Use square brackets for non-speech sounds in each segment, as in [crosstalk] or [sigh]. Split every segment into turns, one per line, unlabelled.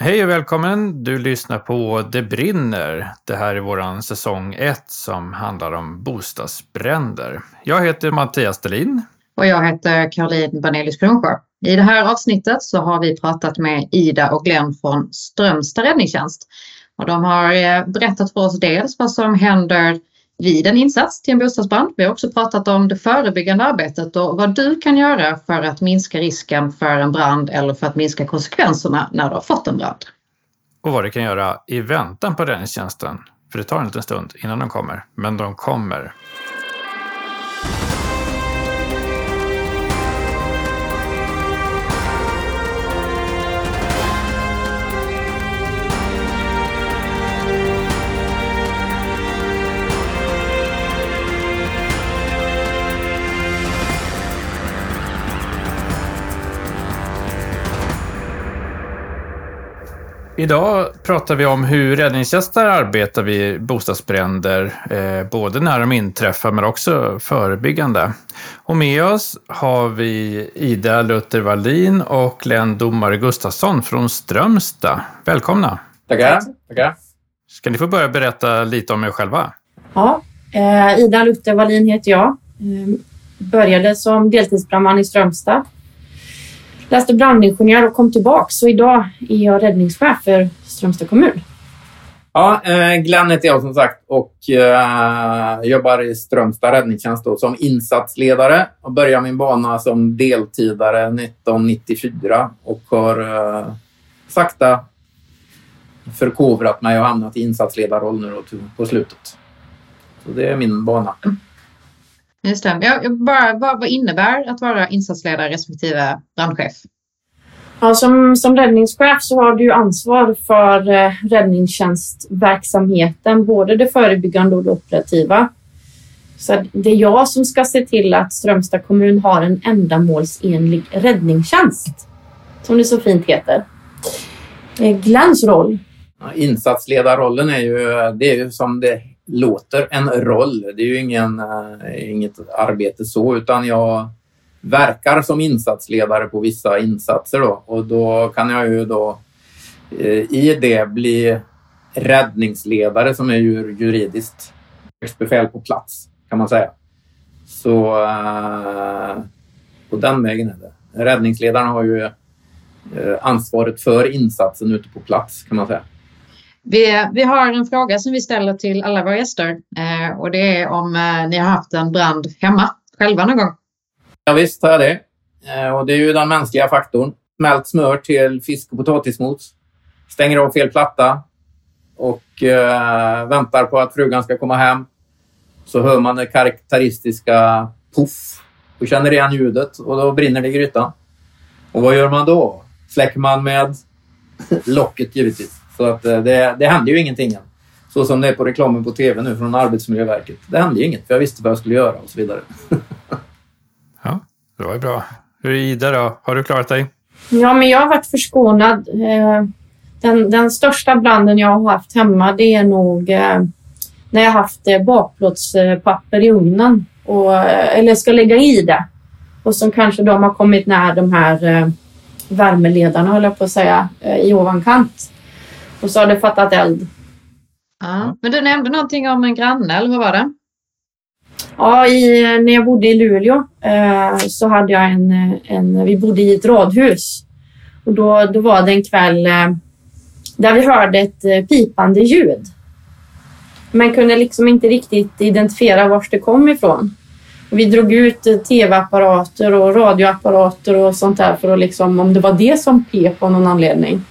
Hej och välkommen! Du lyssnar på Det brinner. Det här är våran säsong 1 som handlar om bostadsbränder. Jag heter Mattias Delin.
Och jag heter Caroline Banelius Kronsjö. I det här avsnittet så har vi pratat med Ida och Glenn från Strömstad räddningstjänst. Och de har eh, berättat för oss dels vad som händer vid en insats till en bostadsbrand. Vi har också pratat om det förebyggande arbetet och vad du kan göra för att minska risken för en brand eller för att minska konsekvenserna när du har fått en brand.
Och vad du kan göra i väntan på räddningstjänsten. För det tar en liten stund innan de kommer, men de kommer. Idag pratar vi om hur räddningstjänster arbetar vid bostadsbränder, eh, både när de inträffar men också förebyggande. Och med oss har vi Ida Luther Wallin och Glenn Domare Gustafsson från Strömstad. Välkomna!
Tackar! Tackar.
Ska ni få börja berätta lite om er själva?
Ja, eh, Ida Luther Wallin heter jag. Eh, började som deltidsbrandman i Strömstad läste brandingenjör och kom tillbaka. Så idag är jag räddningschef för Strömstad kommun.
Ja, eh, Glenn heter jag som sagt och eh, jobbar i Strömstad räddningstjänst då, som insatsledare. Jag började min bana som deltidare 1994 och har eh, sakta förkovrat mig och hamnat i insatsledarroll nu då, på slutet. Så det är min bana.
Just det. Jag, bara, vad, vad innebär att vara insatsledare respektive brandchef?
Ja, som, som räddningschef så har du ansvar för eh, räddningstjänstverksamheten, både det förebyggande och det operativa. Så det är jag som ska se till att Strömstad kommun har en ändamålsenlig räddningstjänst, som det så fint heter. Eh, Glenns roll?
Insatsledarrollen är ju, det är ju som det låter en roll. Det är ju ingen, eh, inget arbete så, utan jag verkar som insatsledare på vissa insatser då och då kan jag ju då eh, i det bli räddningsledare som är ju juridiskt befäl på plats kan man säga. Så eh, på den vägen är det. Räddningsledaren har ju ansvaret för insatsen ute på plats kan man säga.
Vi, vi har en fråga som vi ställer till alla våra gäster eh, och det är om eh, ni har haft en brand hemma själva någon gång?
Ja, visst har jag det. Eh, och det är ju den mänskliga faktorn. Smält smör till fisk och potatismos. Stänger av fel platta och eh, väntar på att frugan ska komma hem. Så hör man det karaktäristiska poff och känner igen ljudet och då brinner det i grytan. Och vad gör man då? Släcker man med [laughs] locket givetvis. Så att eh, det, det hände ju ingenting än. Så som det är på reklamen på tv nu från Arbetsmiljöverket. Det hände ju inget, för jag visste vad jag skulle göra och så vidare. [laughs]
ja, det var ju bra. Hur är Ida då? Har du klarat dig?
Ja, men jag har varit förskonad. Eh, den, den största branden jag har haft hemma, det är nog eh, när jag haft bakplåtspapper i ugnen. Och, eller ska lägga i det. Och som kanske de har kommit när de här värmeledarna, höll jag på att säga, i ovankant. Och så har det fattat eld.
Ja, men du nämnde någonting om en granne, eller hur var det?
Ja, i, när jag bodde i Luleå eh, så hade jag en, en... Vi bodde i ett radhus. Och då, då var det en kväll eh, där vi hörde ett eh, pipande ljud. Men kunde liksom inte riktigt identifiera var det kom ifrån. Vi drog ut eh, tv-apparater och radioapparater och sånt där för att liksom, om det var det som pep av någon anledning.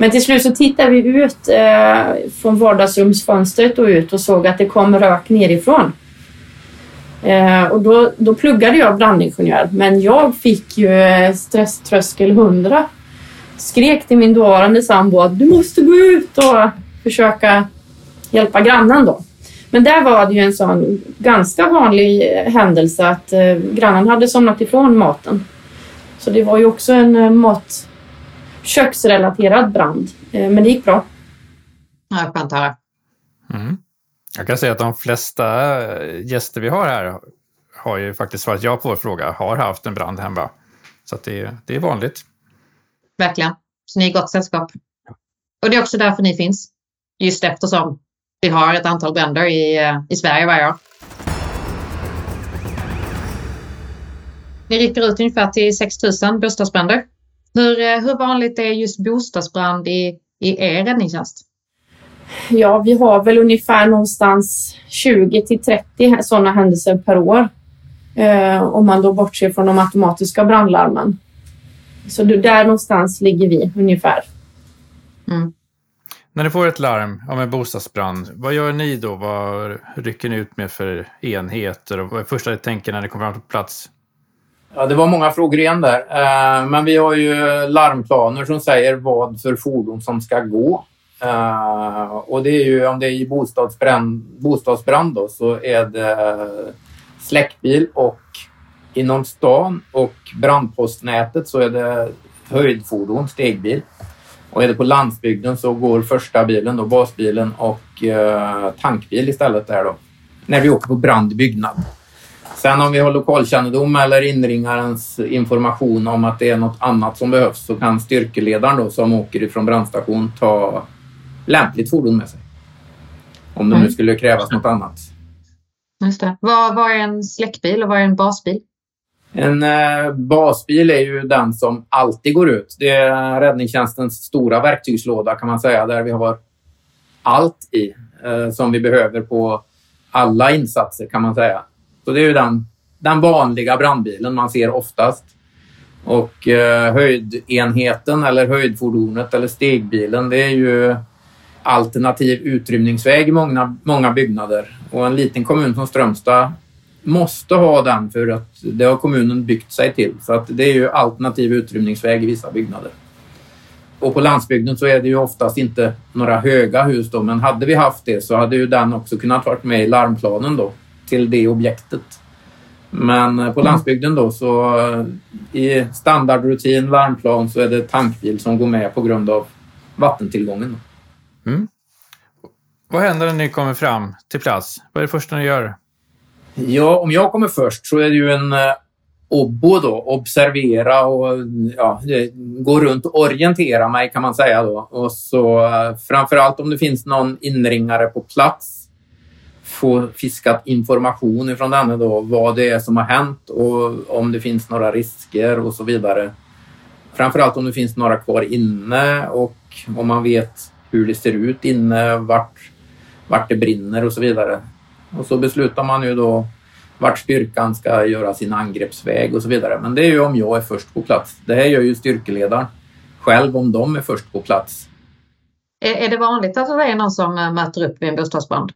Men till slut så tittade vi ut eh, från vardagsrumsfönstret och ut och såg att det kom rök nerifrån. Eh, och då, då pluggade jag brandingenjör, men jag fick ju eh, stresströskel 100. Skrek till min dåvarande sambo att du måste gå ut och försöka hjälpa grannen då. Men där var det ju en sån ganska vanlig eh, händelse att eh, grannen hade somnat ifrån maten. Så det var ju också en eh, mat köksrelaterad brand. Eh, men det gick bra.
Ja, skönt att höra.
Mm. Jag kan säga att de flesta eh, gäster vi har här har ju faktiskt svarat ja på vår fråga, har haft en brand hemma. Så det, det är vanligt.
Verkligen. Så ni är gott sällskap. Och det är också därför ni finns. Just eftersom vi har ett antal bränder i, eh, i Sverige varje år. Ni rycker ut ungefär till 6 000 bostadsbränder. Hur, eh, hur vanligt är just bostadsbrand i, i er räddningstjänst?
Ja, vi har väl ungefär någonstans 20 till 30 sådana händelser per år. Eh, om man då bortser från de automatiska brandlarmen. Så där någonstans ligger vi ungefär.
Mm.
När ni får ett larm om en bostadsbrand, vad gör ni då? Vad rycker ni ut med för enheter? Och vad är första ni tänker när ni kommer fram på plats?
Ja, det var många frågor igen där. Eh, men vi har ju larmplaner som säger vad för fordon som ska gå. Eh, och det är ju om det är i bostadsbrand, bostadsbrand då, så är det släckbil och inom stan och brandpostnätet så är det höjdfordon, stegbil. Och är det på landsbygden så går första bilen, då, basbilen och eh, tankbil istället där då. När vi åker på brand i byggnad. Sen om vi har lokalkännedom eller inringarens information om att det är något annat som behövs så kan styrkeledaren då som åker ifrån brandstation ta lämpligt fordon med sig. Om det nu
Mm.
skulle krävas något annat.
Just det. Vad, vad är en släckbil och vad är en basbil?
En eh, basbil är ju den som alltid går ut. Det är räddningstjänstens stora verktygslåda kan man säga, där vi har allt i eh, som vi behöver på alla insatser kan man säga. Så det är ju den, den vanliga brandbilen man ser oftast. Och eh, höjdenheten eller höjdfordonet eller stegbilen, det är ju alternativ utrymningsväg i många, många byggnader. Och en liten kommun som Strömstad måste ha den för att det har kommunen byggt sig till. Så att det är ju alternativ utrymningsväg i vissa byggnader. Och på landsbygden så är det ju oftast inte några höga hus då, men hade vi haft det så hade ju den också kunnat varit med i larmplanen då till det objektet. Men eh, på landsbygden då så eh, i standardrutin larmplan så är det tankbil som går med på grund av vattentillgången.
Mm. Vad händer när ni kommer fram till plats? Vad är det första ni gör?
Ja, om jag kommer först så är det ju en eh, obbo då, observera och ja, gå runt och orientera mig kan man säga då. Och så framförallt om det finns någon inringare på plats få fiskat information ifrån denne då, vad det är som har hänt och om det finns några risker och så vidare. Framförallt om det finns några kvar inne och om man vet hur det ser ut inne, vart, vart det brinner och så vidare. Och så beslutar man ju då vart styrkan ska göra sin angreppsväg och så vidare. Men det är ju om jag är först på plats. Det här gör ju styrkeledaren själv om de är först på plats.
Är, är det vanligt att det är någon som eh, möter upp vid en bostadsbrand?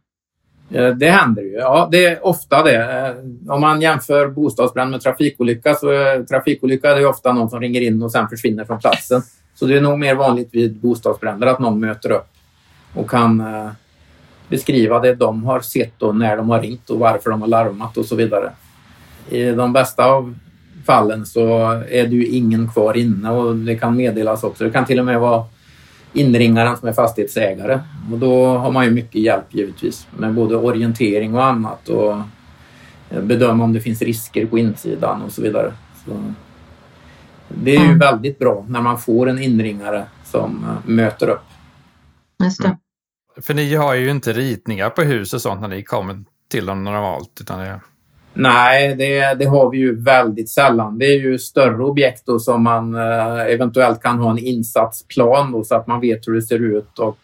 Eh, det händer ju. Ja, det är ofta det. Eh, om man jämför bostadsbrand med trafikolycka så är trafikolycka det är ofta någon som ringer in och sen försvinner från platsen. Så det är nog mer vanligt vid bostadsbränder att någon möter upp och kan beskriva det de har sett och när de har ringt och varför de har larmat och så vidare. I de bästa av fallen så är det ju ingen kvar inne och det kan meddelas också. Det kan till och med vara inringaren som är fastighetsägare. Och då har man ju mycket hjälp givetvis med både orientering och annat och eh, bedöma om det finns risker på insidan och så vidare. Så det är ju
Mm.
väldigt bra när man får en inringare som eh, möter upp.
Just det.
Mm.
För ni har ju inte ritningar på hus och sånt när ni kommer till dem normalt. Utan det...
Nej, det, det har vi ju väldigt sällan. Det är ju större objekt då som man eh, eventuellt kan ha en insatsplan då, så att man vet hur det ser ut och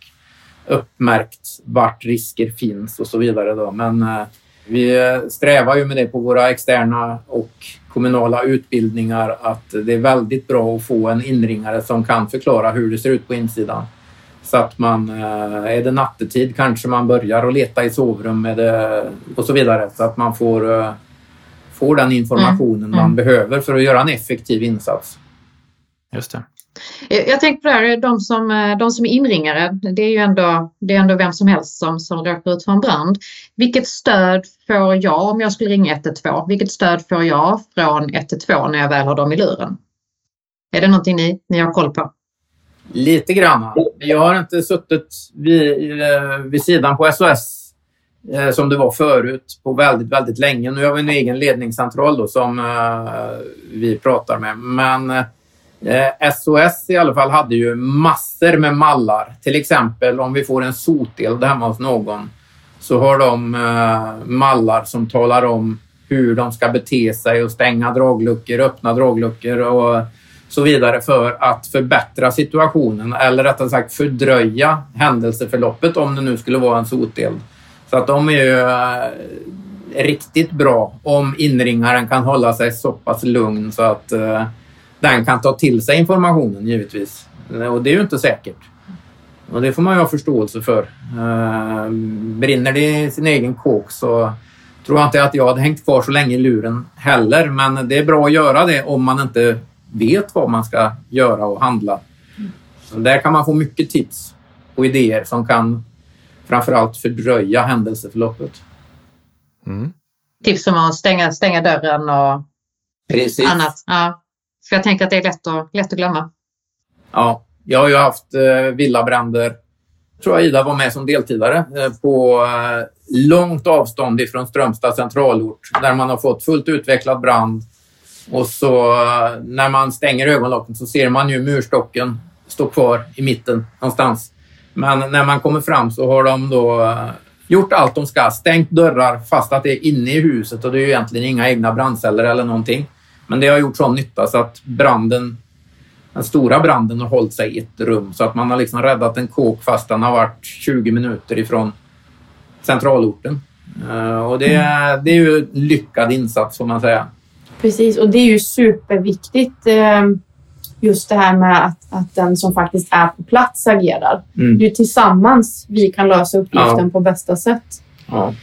uppmärkt vart risker finns och så vidare. Då. Men eh, vi eh, strävar ju med det på våra externa och kommunala utbildningar att det är väldigt bra att få en inringare som kan förklara hur det ser ut på insidan. Så att man, eh, är det nattetid kanske man börjar att leta i sovrum med det, och så vidare. Så att man får, eh, får den informationen
Mm,
man
mm.
behöver för att göra en effektiv insats.
Just det.
Jag, tänker på det här, de som, eh, de som är inringare, det är ju ändå, det är ändå vem som helst som, som råkar ut för en brand. Vilket stöd får jag om jag skulle ringa 112? Vilket stöd får jag från 112 när jag väl har dem i luren? Är det någonting ni, ni har koll på?
Lite grann. Jag har inte suttit vid, eh, vid sidan på SOS eh, som det var förut på väldigt, väldigt länge. Nu har vi en egen ledningscentral då, som eh, vi pratar med. Men eh, SOS i alla fall hade ju massor med mallar. Till exempel om vi får en soteld hemma hos någon så har de eh, mallar som talar om hur de ska bete sig och stänga dragluckor, öppna dragluckor och så vidare för att förbättra situationen eller rättare sagt fördröja händelseförloppet om det nu skulle vara en soteld. Så att de är ju eh, riktigt bra om inringaren kan hålla sig så pass lugn så att eh, den kan ta till sig informationen givetvis. Eh, och det är ju inte säkert. Och det får man ju ha förståelse för. Brinner det i sin egen kåk så tror jag inte att jag hade hängt kvar så länge i luren heller. Men det är bra att göra det om man inte vet vad man ska göra och handla. Så där kan man få mycket tips och idéer som kan framförallt fördröja händelseförloppet.
Mm. Tips som att stänga, stänga dörren och
Precis.
annat. Ja. För jag tänker att det är lätt att, lätt att glömma.
Ja, jag har ju haft eh, villabränder. Jag tror jag Ida var med som deltidare eh, på eh, långt avstånd ifrån Strömstad centralort där man har fått fullt utvecklad brand och så när man stänger ögonlocken så ser man ju murstocken stå kvar i mitten någonstans. Men när man kommer fram så har de då eh, gjort allt de ska, stängt dörrar fast att det är inne i huset och det är ju egentligen inga egna brandceller eller någonting. Men det har gjort sån nytta så att branden, den stora branden har hållit sig i ett rum så att man har liksom räddat en kåk fast den har varit 20 minuter ifrån centralorten. Eh, och det, det är ju en lyckad insats får man säga.
Precis, och det är ju superviktigt eh, just det här med att, att den som faktiskt är på plats agerar. Mm. Det är tillsammans vi kan lösa uppgiften ja. på bästa sätt. Ja.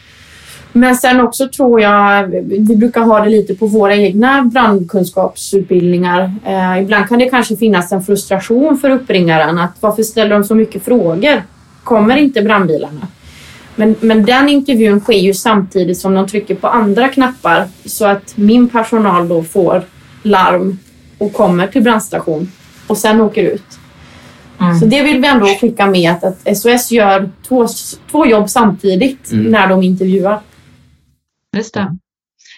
Men sen också tror jag, vi brukar ha det lite på våra egna brandkunskapsutbildningar. Eh, ibland kan det kanske finnas en frustration för uppringaren att varför ställer de så mycket frågor? Kommer inte brandbilarna? Men, men den intervjun sker ju samtidigt som de trycker på andra knappar så att min personal då får larm och kommer till brandstation och sen åker ut. Mm. Så det vill vi ändå skicka med att, att SOS gör två, två jobb samtidigt mm. när de intervjuar.
Just det.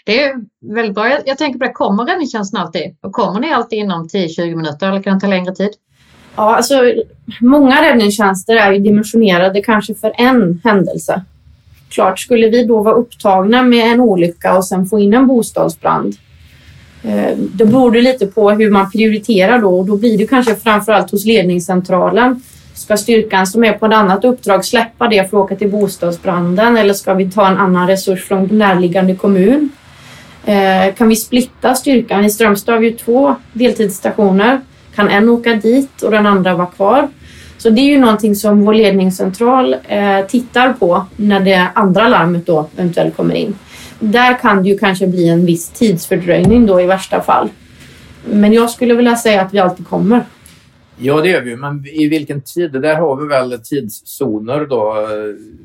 Det är väldigt bra. Jag, jag tänker på det, kommer räddningstjänsten alltid? Och kommer ni alltid inom 10-20 minuter eller kan det ta längre tid?
Ja, alltså, många räddningstjänster är ju dimensionerade kanske för en händelse. Klart, skulle vi då vara upptagna med en olycka och sen få in en bostadsbrand, eh, då beror det lite på hur man prioriterar då och då blir det kanske framförallt hos ledningscentralen. Ska styrkan som är på ett annat uppdrag släppa det för att åka till bostadsbranden eller ska vi ta en annan resurs från närliggande kommun? Eh, kan vi splitta styrkan? I Strömstad har vi två deltidsstationer kan en åka dit och den andra vara kvar. Så det är ju någonting som vår ledningscentral eh, tittar på när det andra larmet då eventuellt kommer in. Där kan det ju kanske bli en viss tidsfördröjning då i värsta fall. Men jag skulle vilja säga att vi alltid kommer.
Ja, det gör vi men i vilken tid? Där har vi väl tidszoner då.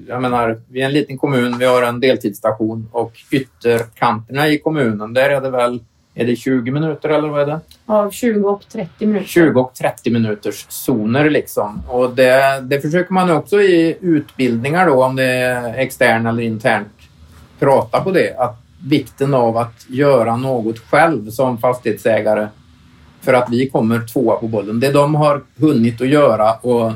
Jag menar, vi är en liten kommun, vi har en deltidsstation och ytterkanterna i kommunen, där är det väl är det 20 minuter eller vad är det?
Ja, 20 och 30 minuter.
20 och 30 minuters zoner liksom. Och det, det försöker man också i utbildningar då, om det är extern eller internt, prata på det. Att vikten av att göra något själv som fastighetsägare för att vi kommer tvåa på bollen. Det de har hunnit att göra och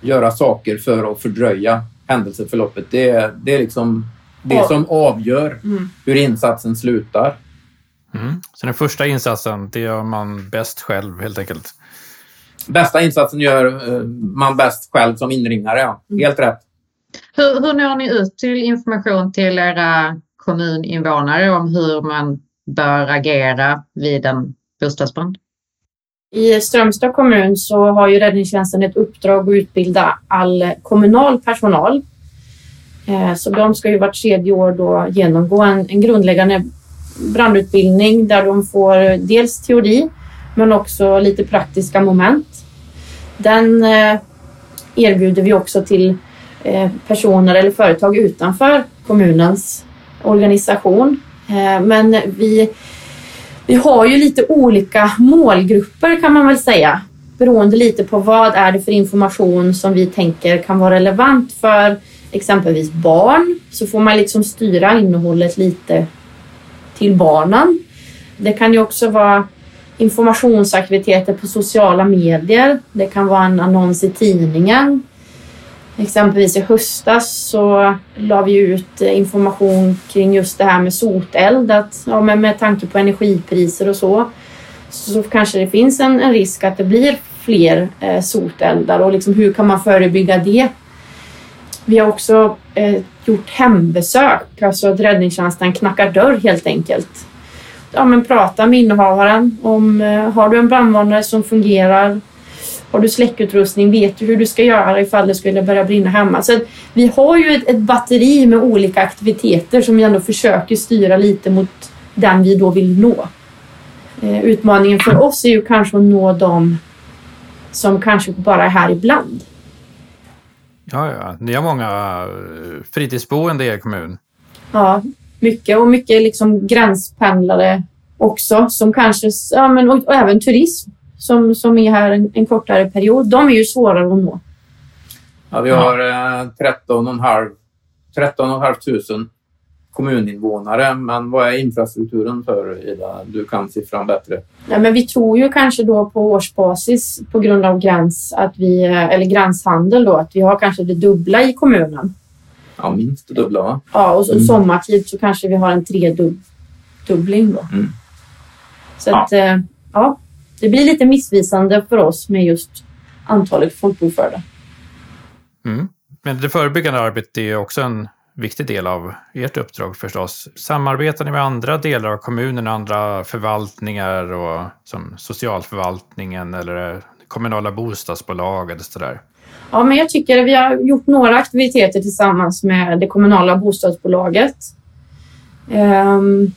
göra saker för att fördröja händelseförloppet, det, det är liksom det som avgör mm. hur insatsen slutar.
Mm. Så den första insatsen, det gör man bäst själv helt enkelt?
Bästa insatsen gör eh, man bäst själv som inringare, ja. Mm. Helt rätt.
Hur, hur når ni ut till information till era kommuninvånare om hur man bör agera vid en bostadsbrand?
I Strömstad kommun så har ju räddningstjänsten ett uppdrag att utbilda all kommunal personal. Eh, så de ska ju vart tredje år då genomgå en, en grundläggande brandutbildning där de får dels teori men också lite praktiska moment. Den eh, erbjuder vi också till eh, personer eller företag utanför kommunens organisation. Eh, men vi, vi har ju lite olika målgrupper kan man väl säga beroende lite på vad är det för information som vi tänker kan vara relevant för exempelvis barn så får man liksom styra innehållet lite till barnen. Det kan ju också vara informationsaktiviteter på sociala medier. Det kan vara en annons i tidningen. Exempelvis i höstas så la vi ut eh, information kring just det här med soteld. Att, ja, med, med tanke på energipriser och så, så kanske det finns en, en risk att det blir fler eh, soteldar och liksom hur kan man förebygga det? Vi har också eh, gjort hembesök, alltså att räddningstjänsten knackar dörr helt enkelt. Ja, men prata med innehavaren om eh, har du en brandvarnare som fungerar? Har du släckutrustning? Vet du hur du ska göra ifall det skulle börja brinna hemma? Så vi har ju ett, ett batteri med olika aktiviteter som vi ändå försöker styra lite mot den vi då vill nå. Eh, utmaningen för oss är ju kanske att nå dem som kanske bara är här ibland.
Ja, ja. Ni har många eh, fritidsboende i er kommun.
Ja, mycket och mycket liksom gränspendlare också som kanske, ja men och, och även turism som, som är här en, en, kortare period. De är ju svårare att nå.
Ja, vi har eh, 13 500 kommuninvånare. Men vad är infrastrukturen för Ida? Du kan siffran bättre.
Ja, men vi tror ju kanske då på årsbasis på grund av gräns, att vi, eller gränshandel då, att vi har kanske det dubbla i kommunen.
Ja, minst det dubbla va?
Ja, och, mm. sommartid så kanske vi har en tredubbling då. Mm. Så ja. att, eh, ja, det blir lite missvisande för oss med just antalet folkbokförda.
Mm. Men det förebyggande arbetet är också en viktig del av ert uppdrag förstås. Samarbetar ni med andra delar av kommunen, andra förvaltningar och som socialförvaltningen eller kommunala bostadsbolag eller sådär?
Ja, men jag tycker vi har gjort några aktiviteter tillsammans med det kommunala bostadsbolaget. Um,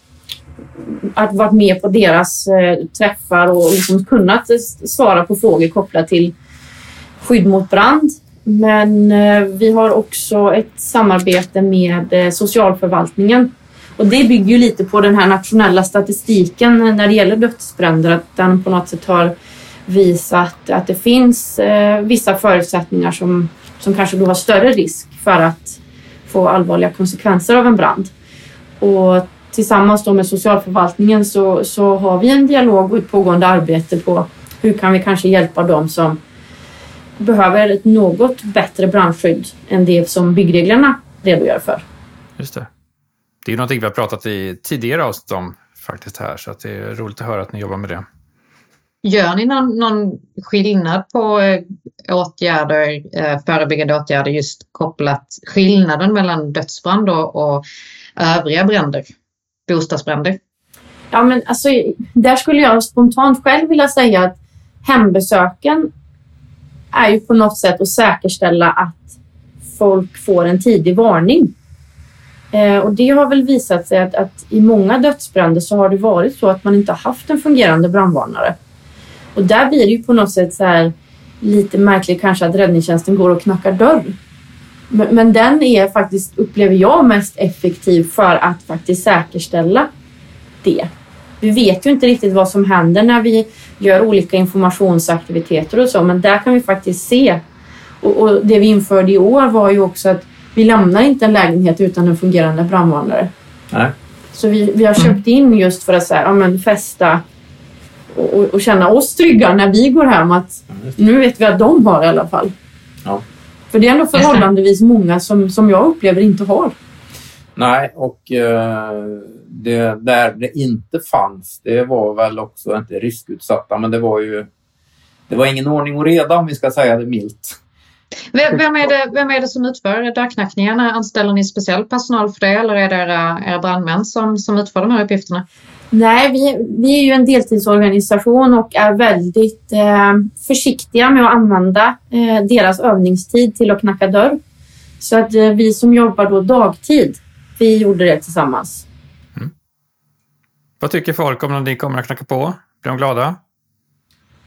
att varit med på deras eh, träffar och liksom kunnat svara på frågor kopplat till skydd mot brand men eh, vi har också ett samarbete med eh, socialförvaltningen. Och det bygger ju lite på den här nationella statistiken när det gäller dödsbränder. Att den på något sätt har visat att det finns eh, vissa förutsättningar som, som kanske då har större risk för att få allvarliga konsekvenser av en brand. Och tillsammans då med socialförvaltningen så, så har vi en dialog och ett pågående arbete på hur kan vi kanske hjälpa dem som behöver ett något bättre brandskydd än det som byggreglerna redogör för.
Just det. Det är någonting vi har pratat i tidigare avsnitt om faktiskt här, så att det är roligt att höra att ni jobbar med det.
Gör ni någon, någon skillnad på eh, åtgärder, eh, förebyggande åtgärder just kopplat skillnaden mellan dödsbrand och, och övriga bränder, bostadsbränder?
Ja, men alltså, där skulle jag spontant själv vilja säga att hembesöken är ju på något sätt att säkerställa att folk får en tidig varning. Eh, och det har väl visat sig att, att, i många dödsbränder så har det varit så att man inte har haft en fungerande brandvarnare. Och där blir det ju på något sätt så här lite märkligt kanske att räddningstjänsten går och knackar dörr. Men, men den är faktiskt, upplever jag, mest effektiv för att faktiskt säkerställa det. Vi vet ju inte riktigt vad som händer när vi gör olika informationsaktiviteter och så, men där kan vi faktiskt se. Och, och det vi införde i år var ju också att vi lämnar inte en lägenhet utan en fungerande brandvarnare.
Nej.
Så vi, vi har köpt in just för att så här, ja, men fästa och, och, och, känna oss trygga när vi går hem att nu vet vi att de har i alla fall.
Ja.
För det är ändå förhållandevis många som, som jag upplever inte har.
Nej, och eh, det där det inte fanns, det var väl också inte riskutsatta, men det var ju det var ingen ordning och reda om vi ska säga det milt.
Vem är det, vem är det som utför dörrknackningarna? Anställer ni speciell personal för det eller är det era, era brandmän som, som utför de här uppgifterna?
Nej, vi, vi är ju en deltidsorganisation och är väldigt eh, försiktiga med att använda eh, deras övningstid till att knacka dörr. Så att eh, vi som jobbar då dagtid, vi gjorde det tillsammans. Mm.
Vad tycker folk om när ni kommer att knacka på? Blir de glada?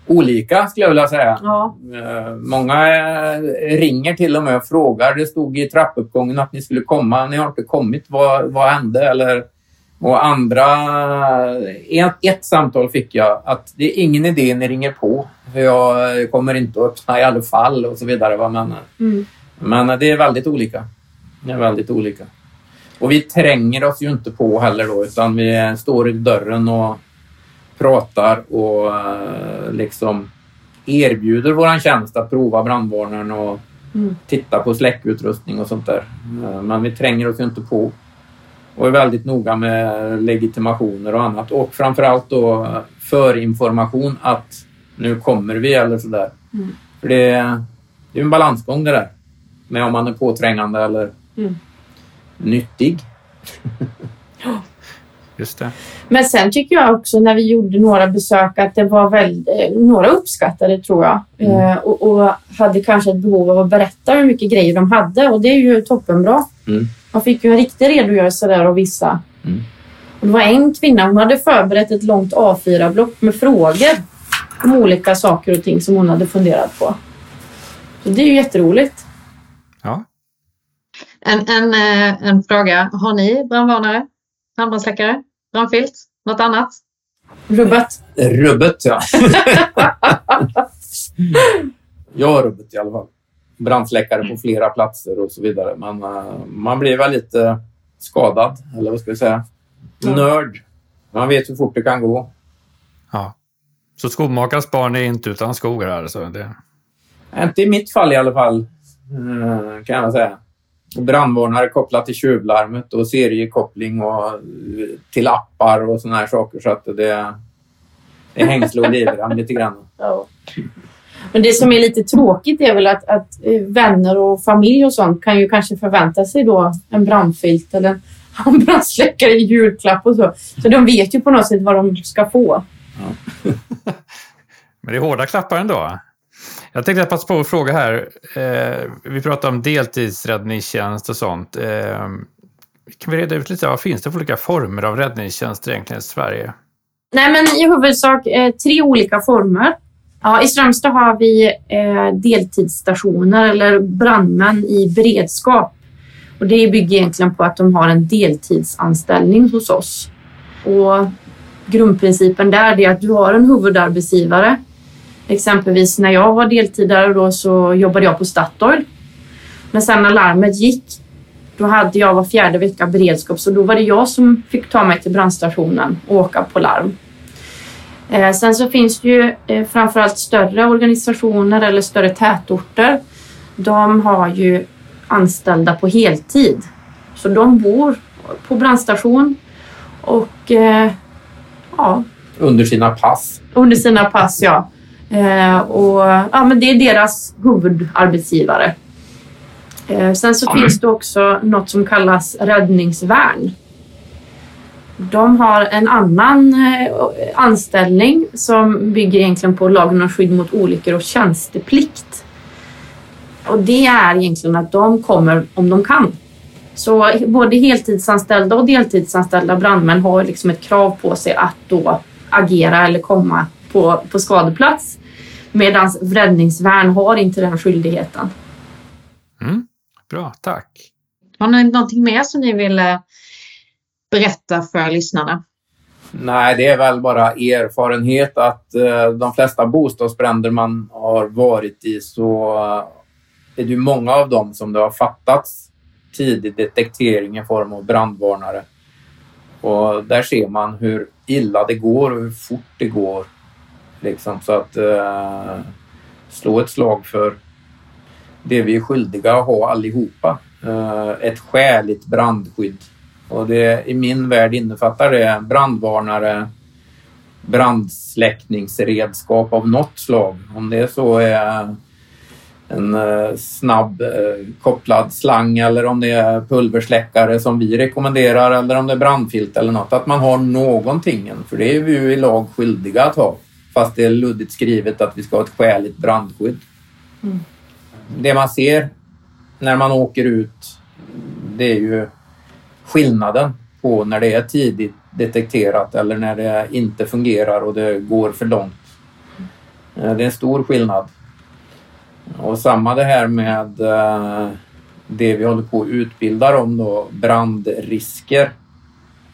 Olika skulle jag vilja säga.
Ja.
Eh, många eh, ringer till och med och frågar. Det stod i trappuppgången att ni skulle komma. Ni har inte kommit. Vad, vad hände? Eller, och andra... Ett, ett samtal fick jag att det är ingen idé ni ringer på. För jag kommer inte att öppna i alla fall och så vidare. Men, mm. men det är väldigt olika. Det är väldigt olika. Och vi tränger oss ju inte på heller då, utan vi står i dörren och pratar och eh, liksom erbjuder våran tjänst att prova brandvarnaren och
Mm.
titta på släckutrustning och sånt där. Eh, Men vi tränger oss ju inte på och är väldigt noga med legitimationer och annat och framförallt då förinformation att nu kommer vi eller sådär.
Mm.
För det, det är en balansgång det där med om man är påträngande eller
Mm.
Nyttig. [gasps]
Just det.
Men sen tycker jag också när vi gjorde några besök att det var väldigt, några uppskattade tror jag
Mm.
eh, och, och hade kanske ett behov av att berätta hur mycket grejer de hade och det är ju toppenbra.
Mm.
Man fick ju en riktig redogörelse där av vissa.
Mm.
Och det var en kvinna, hon hade förberett ett långt A4-block med frågor om olika saker och ting som hon hade funderat på. Så det är ju jätteroligt.
En, en, eh, en fråga. Har ni brandvarnare? Handbrandssläckare? Brandfilt? Något annat?
Rubbet.
Rubbet, ja. [laughs] Jag har rubbet i alla fall. Brandsläckare på flera platser och så vidare. Men eh, man blir väl lite skadad, eller vad ska vi säga? Nörd. Man vet hur fort det kan gå.
ja. Så skomakarens barn är inte utan skor här. Så det...
Inte i mitt fall i alla fall, eh, kan jag säga. Brandvarnare kopplat till tjuvlarmet och seriekoppling och till appar och såna här saker. Så att det, det är hängsle och livrem lite grann. [laughs]
Ja. Men det som är lite tråkigt är väl att, att eh, vänner och familj och sånt kan ju kanske förvänta sig då en brandfilt eller en [laughs] brandsläckare i julklapp och så. Så de vet ju på något sätt vad de ska få. [laughs]
Men det är hårda klappar ändå. Jag tänkte passa på att fråga här. Eh, vi pratar om deltidsräddningstjänst och sånt. Eh, kan vi reda ut lite, vad finns det för olika former av räddningstjänst egentligen i Sverige?
Nej, men i huvudsak eh, tre olika former. Ja, I Strömstad har vi eh, deltidsstationer eller brandmän i beredskap. Och det bygger egentligen på att de har en deltidsanställning hos oss. Och grundprincipen där är att du har en huvudarbetsgivare. Exempelvis när jag var deltidare då så jobbade jag på Statoil. Men sen när larmet gick då hade jag var fjärde vecka beredskap så då var det jag som fick ta mig till brandstationen och åka på larm. Eh, sen så finns det ju eh, framförallt större organisationer eller större tätorter. De har ju anställda på heltid. Så de bor på brandstation och eh, ja,
Under sina pass.
under sina pass, ja. Eh, och, ja men det är deras huvudarbetsgivare. Eh, sen så finns det också något som kallas räddningsvärn. De har en annan eh, anställning som bygger egentligen på lagen om skydd mot olyckor och tjänsteplikt. Och det är egentligen att de kommer om de kan. Så både heltidsanställda och deltidsanställda brandmän har liksom ett krav på sig att då agera eller komma på, på skadeplats. Medan räddningsvärn har inte den skyldigheten.
Mm, bra, tack.
Har ni någonting mer som ni vill eh, berätta för lyssnarna?
Nej, det är väl bara erfarenhet att eh, de flesta bostadsbränder man har varit i så eh, är det ju många av dem som det har fattats tidig detektering i form av brandvarnare. Och där ser man hur illa det går och hur fort det går. Liksom, så att eh, slå ett slag för det vi är skyldiga att ha allihopa. Eh, ett skäligt brandskydd. Och det, i min värld innefattar det brandvarnare, brandsläckningsredskap av något slag. Om det så är en eh, snabb eh, kopplad slang eller om det är pulversläckare som vi rekommenderar eller om det är brandfilt eller något. Att man har någonting. För det är vi ju i lag skyldiga att ha. Fast det är luddigt skrivet att vi ska ha ett skäligt brandskydd.
Mm.
Det man ser när man åker ut det är ju skillnaden på när det är tidigt detekterat eller när det inte fungerar och det går för långt. Eh, Det är en stor skillnad. Och samma det här med eh, det vi håller på att utbilda om då, brandrisker.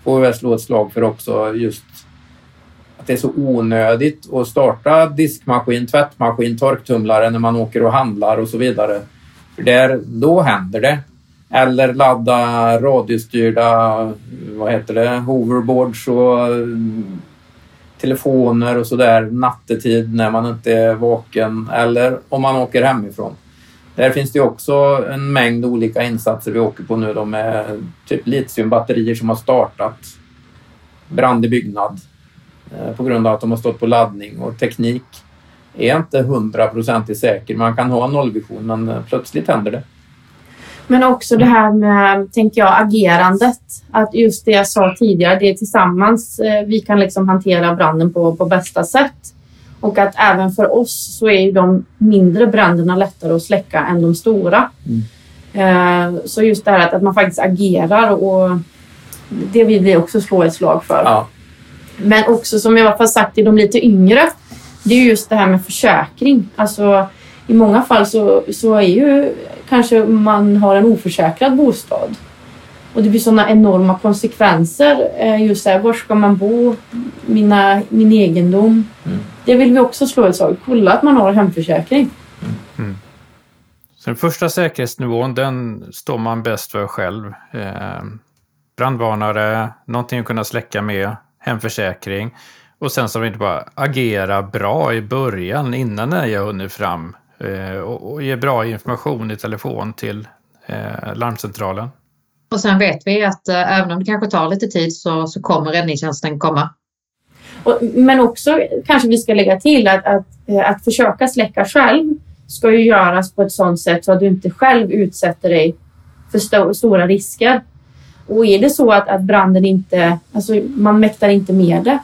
Får vi väl slå ett slag för också just att det är så onödigt att starta diskmaskin, tvättmaskin, torktumlare när man åker och handlar och så vidare. För där, då händer det. Eller ladda radiostyrda, vad heter det, hoverboards och mm, telefoner och sådär nattetid när man inte är vaken eller om man åker hemifrån. Där finns det också en mängd olika insatser vi åker på nu. då med typ litiumbatterier som har startat brand i byggnad på grund av att de har stått på laddning och teknik är inte hundraprocentigt säker. Man kan ha en nollvision men eh, plötsligt händer det.
Men också det här med, tänker jag, agerandet. Att just det jag sa tidigare, det är tillsammans eh, vi kan liksom hantera branden på, på bästa sätt. Och att även för oss så är ju de mindre bränderna lättare att släcka än de stora. Mm. Eh, så just det här att, att man faktiskt agerar och det vill vi också slå ett slag för. Ja. Men också som jag har sagt till de lite yngre, det är just det här med försäkring. Alltså i många fall så, så är ju kanske man har en oförsäkrad bostad. Och det blir sådana enorma konsekvenser. Eh, just här, var ska man bo? Mina, min egendom. Mm. Det vill vi också slå ett slag. Kolla att man har hemförsäkring. Mm.
Så den första säkerhetsnivån, den står man bäst för själv. Eh, brandvarnare, någonting att kunna släcka med, hemförsäkring. Och sen så har vi inte bara agera bra i början innan jag hunnit fram eh, och, och ge bra information i telefon till eh, larmcentralen.
Och sen vet vi att eh, även om det kanske tar lite tid så, så kommer räddningstjänsten komma.
Och, men också kanske vi ska lägga till att, att, eh, att försöka släcka själv ska ju göras på ett sådant sätt så att du inte själv utsätter dig för st stora risker. Och är det så att, att branden inte, alltså man mäktar inte med det,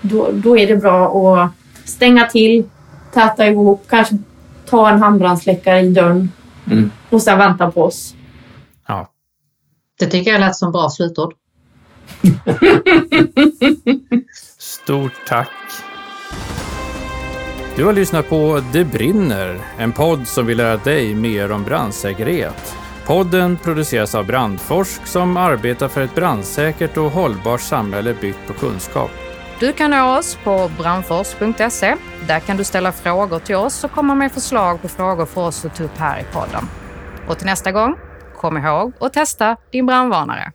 då, då är det bra att stänga till, täta ihop, kanske ta en handbrandsläckare i dörren mm. och sen vänta på oss.
Ja. Det tycker jag lät som bra slutord. [laughs]
Stort tack! Du har lyssnat på Det brinner, en podd som vill lära dig mer om brandsäkerhet. Podden produceras av Brandforsk som arbetar för ett brandsäkert och hållbart samhälle byggt på kunskap.
Du kan nå oss på brandforsk.se. Där kan du ställa frågor till oss och komma med förslag på frågor för oss att ta upp här i podden. Och till nästa gång, kom ihåg att testa din brandvarnare.